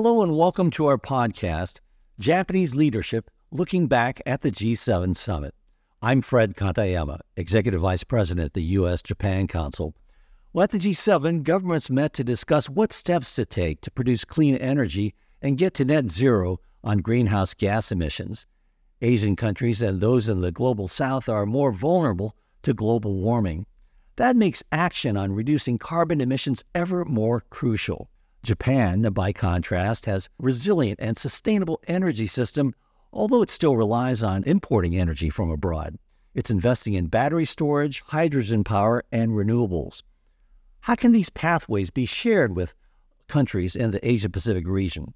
Hello and welcome to our podcast, Japanese Leadership Looking Back at the G7 Summit. I'm Fred Katayama, Executive Vice President at the U.S. Japan Council. Well, at the G7, governments met to discuss what steps to take to produce clean energy and get to net zero on greenhouse gas emissions. Asian countries and those in the global south are more vulnerable to global warming. That makes action on reducing carbon emissions ever more crucial. Japan, by contrast, has resilient and sustainable energy system, although it still relies on importing energy from abroad. It's investing in battery storage, hydrogen power, and renewables. How can these pathways be shared with countries in the Asia Pacific region?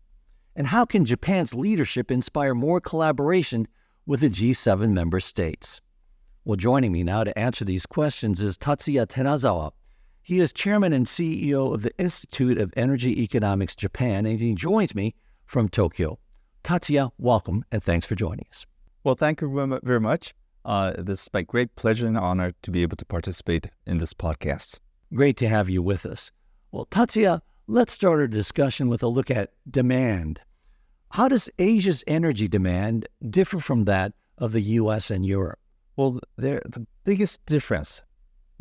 And how can Japan's leadership inspire more collaboration with the G7 member states? Well, joining me now to answer these questions is Tatsuya Terazawa. He is chairman and CEO of the Institute of Energy Economics Japan, and he joins me from Tokyo. Tatsuya, welcome, and thanks for joining us. Well, thank you very much. Uh, this is my great pleasure and honor to be able to participate in this podcast. Great to have you with us. Well, Tatsuya, let's start our discussion with a look at demand. How does Asia's energy demand differ from that of the U.S. and Europe? Well, the biggest difference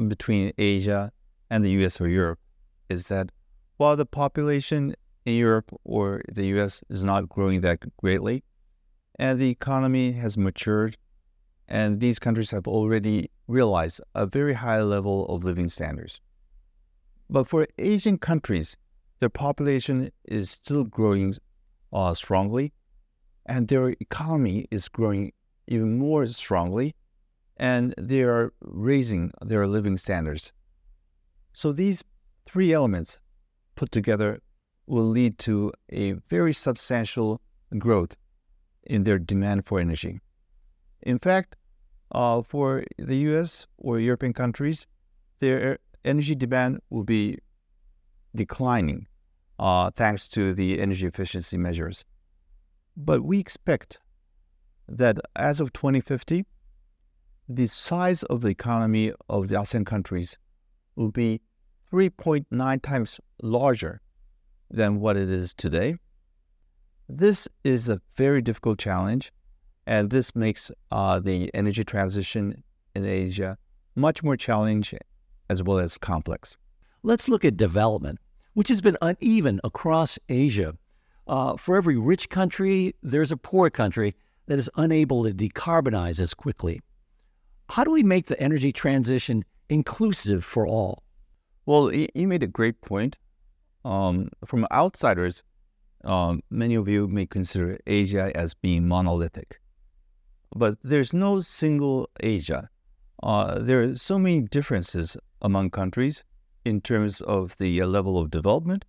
between Asia and the US or Europe is that while the population in Europe or the US is not growing that greatly, and the economy has matured, and these countries have already realized a very high level of living standards. But for Asian countries, their population is still growing uh, strongly, and their economy is growing even more strongly and they are raising their living standards. So these three elements put together will lead to a very substantial growth in their demand for energy. In fact, uh, for the US or European countries, their energy demand will be declining uh, thanks to the energy efficiency measures. But we expect that as of 2050, the size of the economy of the ASEAN countries will be 3.9 times larger than what it is today. This is a very difficult challenge, and this makes uh, the energy transition in Asia much more challenging as well as complex. Let's look at development, which has been uneven across Asia. Uh, for every rich country, there's a poor country that is unable to decarbonize as quickly. How do we make the energy transition inclusive for all? Well, you made a great point. Um, from outsiders, um, many of you may consider Asia as being monolithic, but there's no single Asia. Uh, there are so many differences among countries in terms of the level of development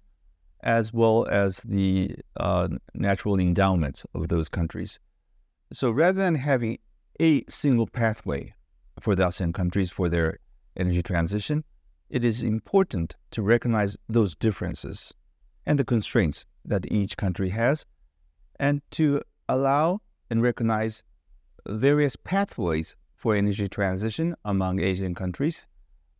as well as the uh, natural endowments of those countries. So rather than having a single pathway for the ASEAN countries for their energy transition, it is important to recognize those differences and the constraints that each country has, and to allow and recognize various pathways for energy transition among Asian countries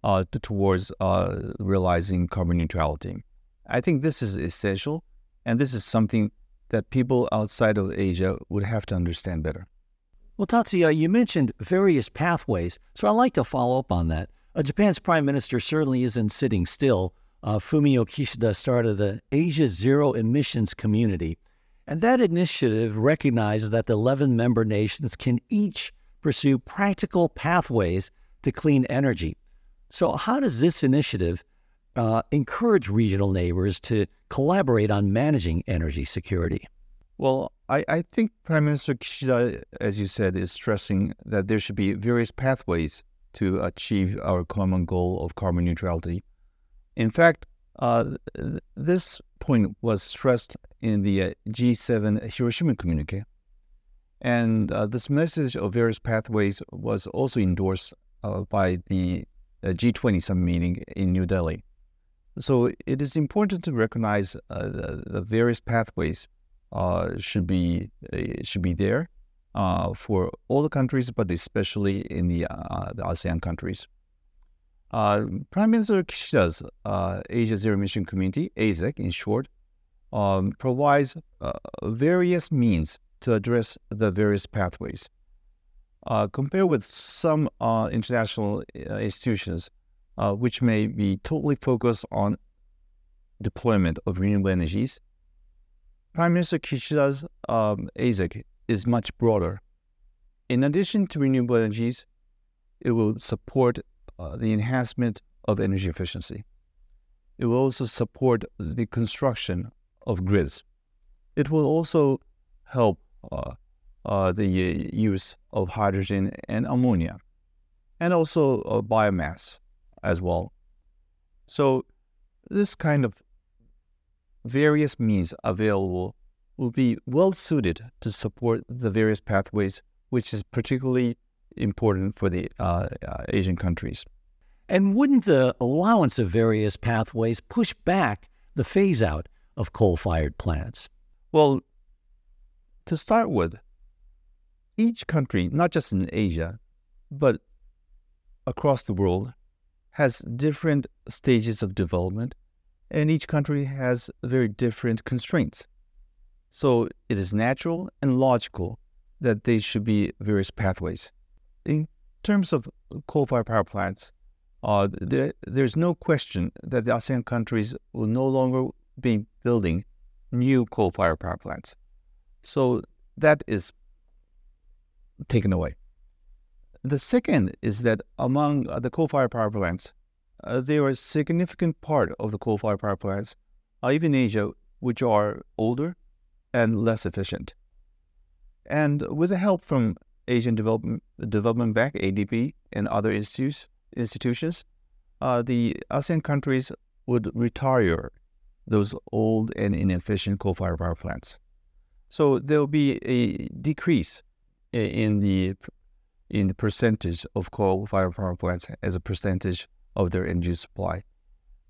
uh, towards uh, realizing carbon neutrality. I think this is essential, and this is something that people outside of Asia would have to understand better. Well, Tatsuya, you mentioned various pathways, so I'd like to follow up on that. Uh, Japan's prime minister certainly isn't sitting still. Uh, Fumio Kishida started the Asia Zero Emissions Community, and that initiative recognizes that the 11 member nations can each pursue practical pathways to clean energy. So, how does this initiative uh, encourage regional neighbors to collaborate on managing energy security? Well, I, I think Prime Minister Kishida, as you said, is stressing that there should be various pathways to achieve our common goal of carbon neutrality. In fact, uh, this point was stressed in the uh, G7 Hiroshima communique. And uh, this message of various pathways was also endorsed uh, by the uh, G20 summit meeting in New Delhi. So it is important to recognize uh, the, the various pathways should be should be there uh, for all the countries, but especially in the, the ASEAN countries. Prime Minister Kishida's Asia Zero Emission Community, AZEC in short, um, provides uh, various means to address the various pathways. Uh, compared with some uh, international uh, institutions, uh, which may be totally focused on deployment of renewable energies, Prime Minister Kishida's um, AZEC is much broader. In addition to renewable energies, it will support uh, the enhancement of energy efficiency. It will also support the construction of grids. It will also help uh, uh, the use of hydrogen and ammonia, and also uh, biomass as well. So, this kind of various means available will be well suited to support the various pathways, which is particularly important for the uh, uh, Asian countries. And wouldn't the allowance of various pathways push back the phase out of coal fired plants? Well, to start with, each country, not just in Asia, but across the world, has different stages of development, and each country has very different constraints. So it is natural and logical that there should be various pathways. In terms of coal-fired power plants, uh, there, there's no question that the ASEAN countries will no longer be building new coal-fired power plants. So that is taken away. The second is that among the coal-fired power plants, uh, there are a significant part of the coal-fired power plants, uh, even in Asia, which are older and less efficient. And with the help from Asian Development, Development Bank, ADB, and other institutes, institutions, uh, the ASEAN countries would retire those old and inefficient coal-fired power plants. So there will be a decrease in the in the percentage of coal-fired power plants as a percentage of their energy supply.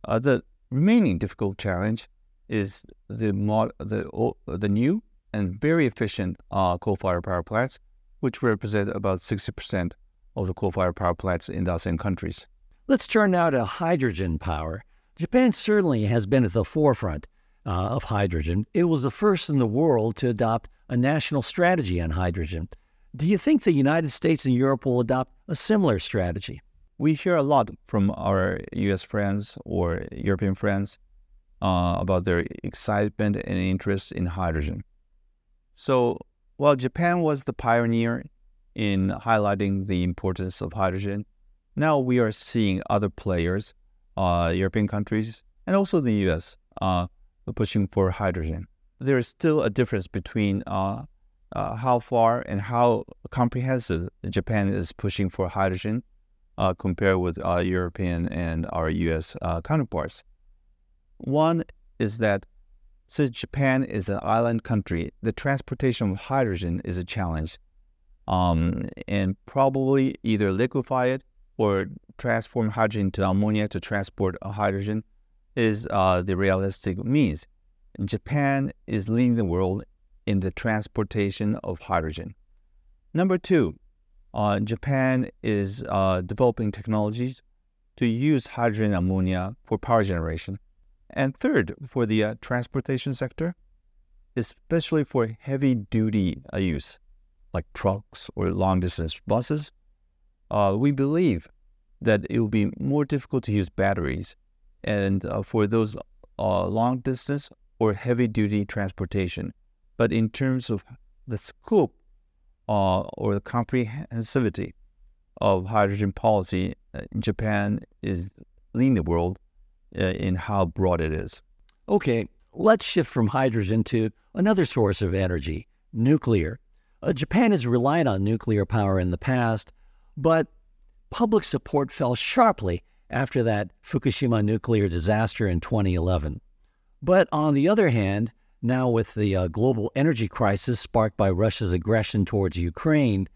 Uh, the remaining difficult challenge is the mod, the the new and very efficient uh, coal-fired power plants, which represent about 60% of the coal-fired power plants in the ASEAN countries. Let's turn now to hydrogen power. Japan certainly has been at the forefront uh, of hydrogen. It was the first in the world to adopt a national strategy on hydrogen. Do you think the United States and Europe will adopt a similar strategy? We hear a lot from our US friends or European friends uh, about their excitement and interest in hydrogen. So, while Japan was the pioneer in highlighting the importance of hydrogen, now we are seeing other players, uh, European countries, and also the US, uh, pushing for hydrogen. There is still a difference between uh, uh, how far and how comprehensive Japan is pushing for hydrogen uh, compared with our European and our US uh, counterparts. One is that since Japan is an island country, the transportation of hydrogen is a challenge. Um, and probably either liquefy it or transform hydrogen to ammonia to transport hydrogen is uh, the realistic means. Japan is leading the world in the transportation of hydrogen. Number two, uh, Japan is uh, developing technologies to use hydrogen ammonia for power generation. And third, for the uh, transportation sector, especially for heavy duty uh, use, like trucks or long distance buses, uh, we believe that it will be more difficult to use batteries. And uh, for those long distance or heavy duty transportation, but in terms of the scope uh, or the comprehensivity of hydrogen policy, uh, Japan is leading the world uh, in how broad it is. Okay, let's shift from hydrogen to another source of energy nuclear. Uh, Japan has relied on nuclear power in the past, but public support fell sharply after that Fukushima nuclear disaster in 2011. But on the other hand, now with the uh, global energy crisis sparked by Russia's aggression towards Ukraine,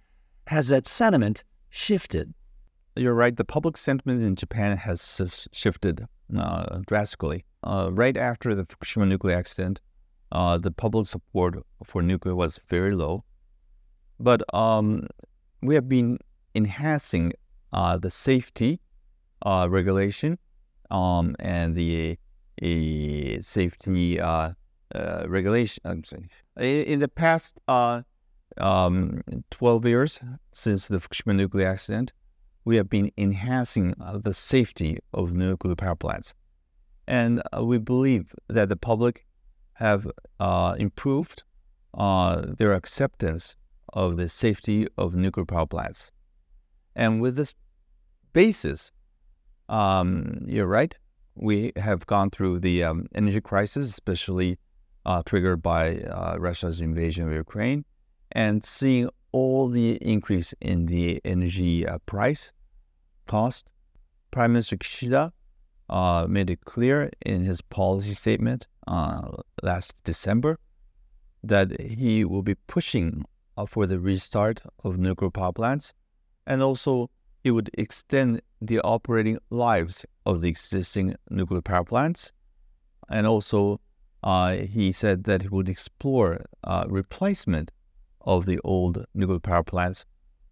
has that sentiment shifted? You're right. The public sentiment in Japan has shifted uh, drastically. Uh, right after the Fukushima nuclear accident, uh, the public support for nuclear was very low. But um, we have been enhancing uh, the safety uh, regulation um, and the safety uh, regulation. I'm saying in, the past um, 12 years since the Fukushima nuclear accident, we have been enhancing uh, the safety of nuclear power plants, and uh, we believe that the public have uh, improved their acceptance of the safety of nuclear power plants, and with this basis, um, you're right. We have gone through the um, energy crisis, especially uh, triggered by uh, Russia's invasion of Ukraine, and seeing all the increase in the energy uh, price cost. Prime Minister Kishida uh, made it clear in his policy statement uh, last December that he will be pushing for the restart of nuclear power plants, and also it would extend the operating lives of the existing nuclear power plants, and also uh, he said that he would explore uh, replacement of the old nuclear power plants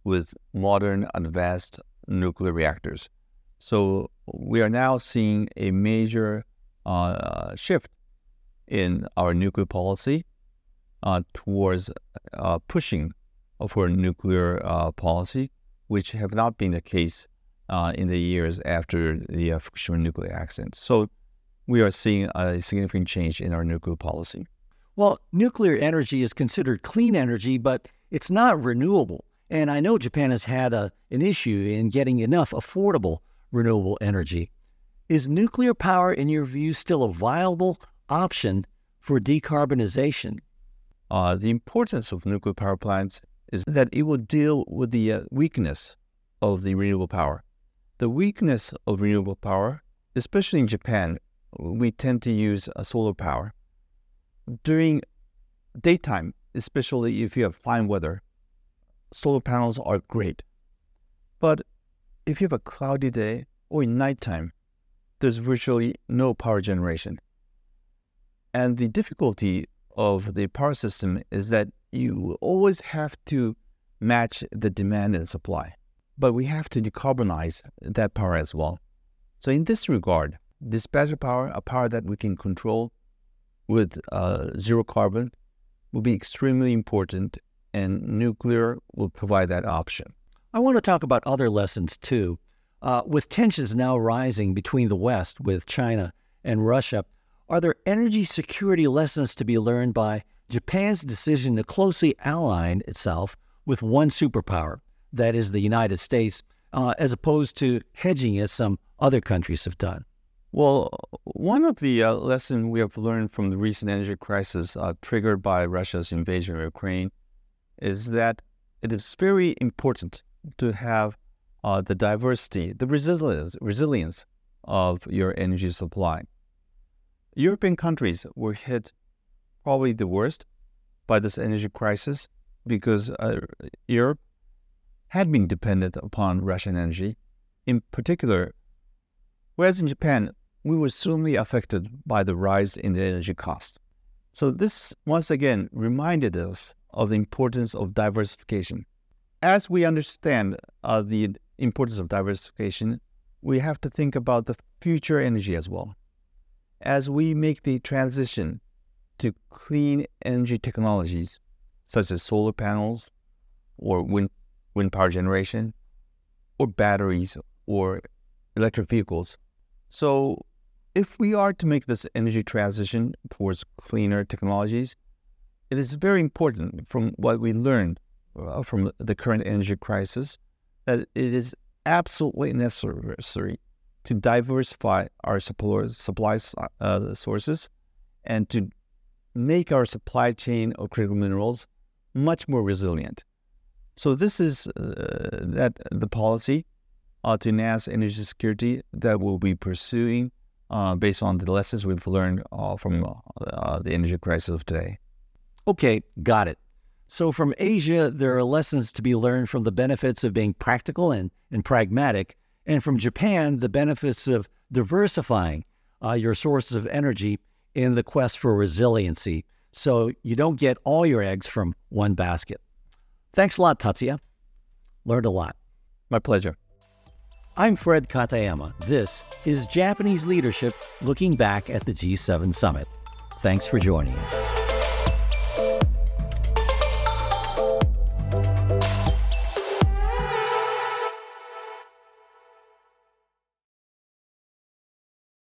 with modern advanced nuclear reactors. So we are now seeing a major uh, shift in our nuclear policy uh, towards uh, pushing for nuclear uh, policy, which have not been the case in the years after the Fukushima nuclear accident. So we are seeing a significant change in our nuclear policy. Well, nuclear energy is considered clean energy, but it's not renewable. And I know Japan has had a, an issue in getting enough affordable renewable energy. Is nuclear power, in your view, still a viable option for decarbonization? Uh, the importance of nuclear power plants is that it will deal with the uh, weakness of the renewable power. The weakness of renewable power, especially in Japan, we tend to use uh, solar power. During daytime, especially if you have fine weather, solar panels are great. But if you have a cloudy day or in nighttime, there's virtually no power generation. And the difficulty of the power system is that you always have to match the demand and supply. But we have to decarbonize that power as well. So, in this regard, dispatcher power, a power that we can control with uh, zero carbon, will be extremely important, and nuclear will provide that option. I want to talk about other lessons too. Uh, with tensions now rising between the West, with China and Russia, are there energy security lessons to be learned by Japan's decision to closely align itself with one superpower, that is the United States, uh, as opposed to hedging as some other countries have done? Well, one of the uh, lessons we have learned from the recent energy crisis uh, triggered by Russia's invasion of Ukraine is that it is very important to have uh, the diversity, the resilience, resilience of your energy supply. European countries were hit probably the worst by this energy crisis because uh, Europe had been dependent upon Russian energy, in particular. Whereas in Japan, we were certainly affected by the rise in the energy cost. So, this once again reminded us of the importance of diversification. As we understand uh, the importance of diversification, we have to think about the future energy as well. As we make the transition to clean energy technologies, such as solar panels or wind, wind power generation, or batteries or electric vehicles. So, if we are to make this energy transition towards cleaner technologies, it is very important from what we learned uh, from the current energy crisis that it is absolutely necessary to diversify our supply, uh, sources and to make our supply chain of critical minerals much more resilient. So this is uh, that the policy uh, to enhance energy security that we'll be pursuing uh, based on the lessons we've learned uh, from uh, the energy crisis of today. Okay, got it. So, from Asia, there are lessons to be learned from the benefits of being practical and, and pragmatic, and from Japan, the benefits of diversifying uh, your sources of energy in the quest for resiliency so you don't get all your eggs from one basket. Thanks a lot, Tatsuya. Learned a lot. My pleasure. I'm Fred Katayama. This is Japanese Leadership Looking Back at the G7 Summit. Thanks for joining us.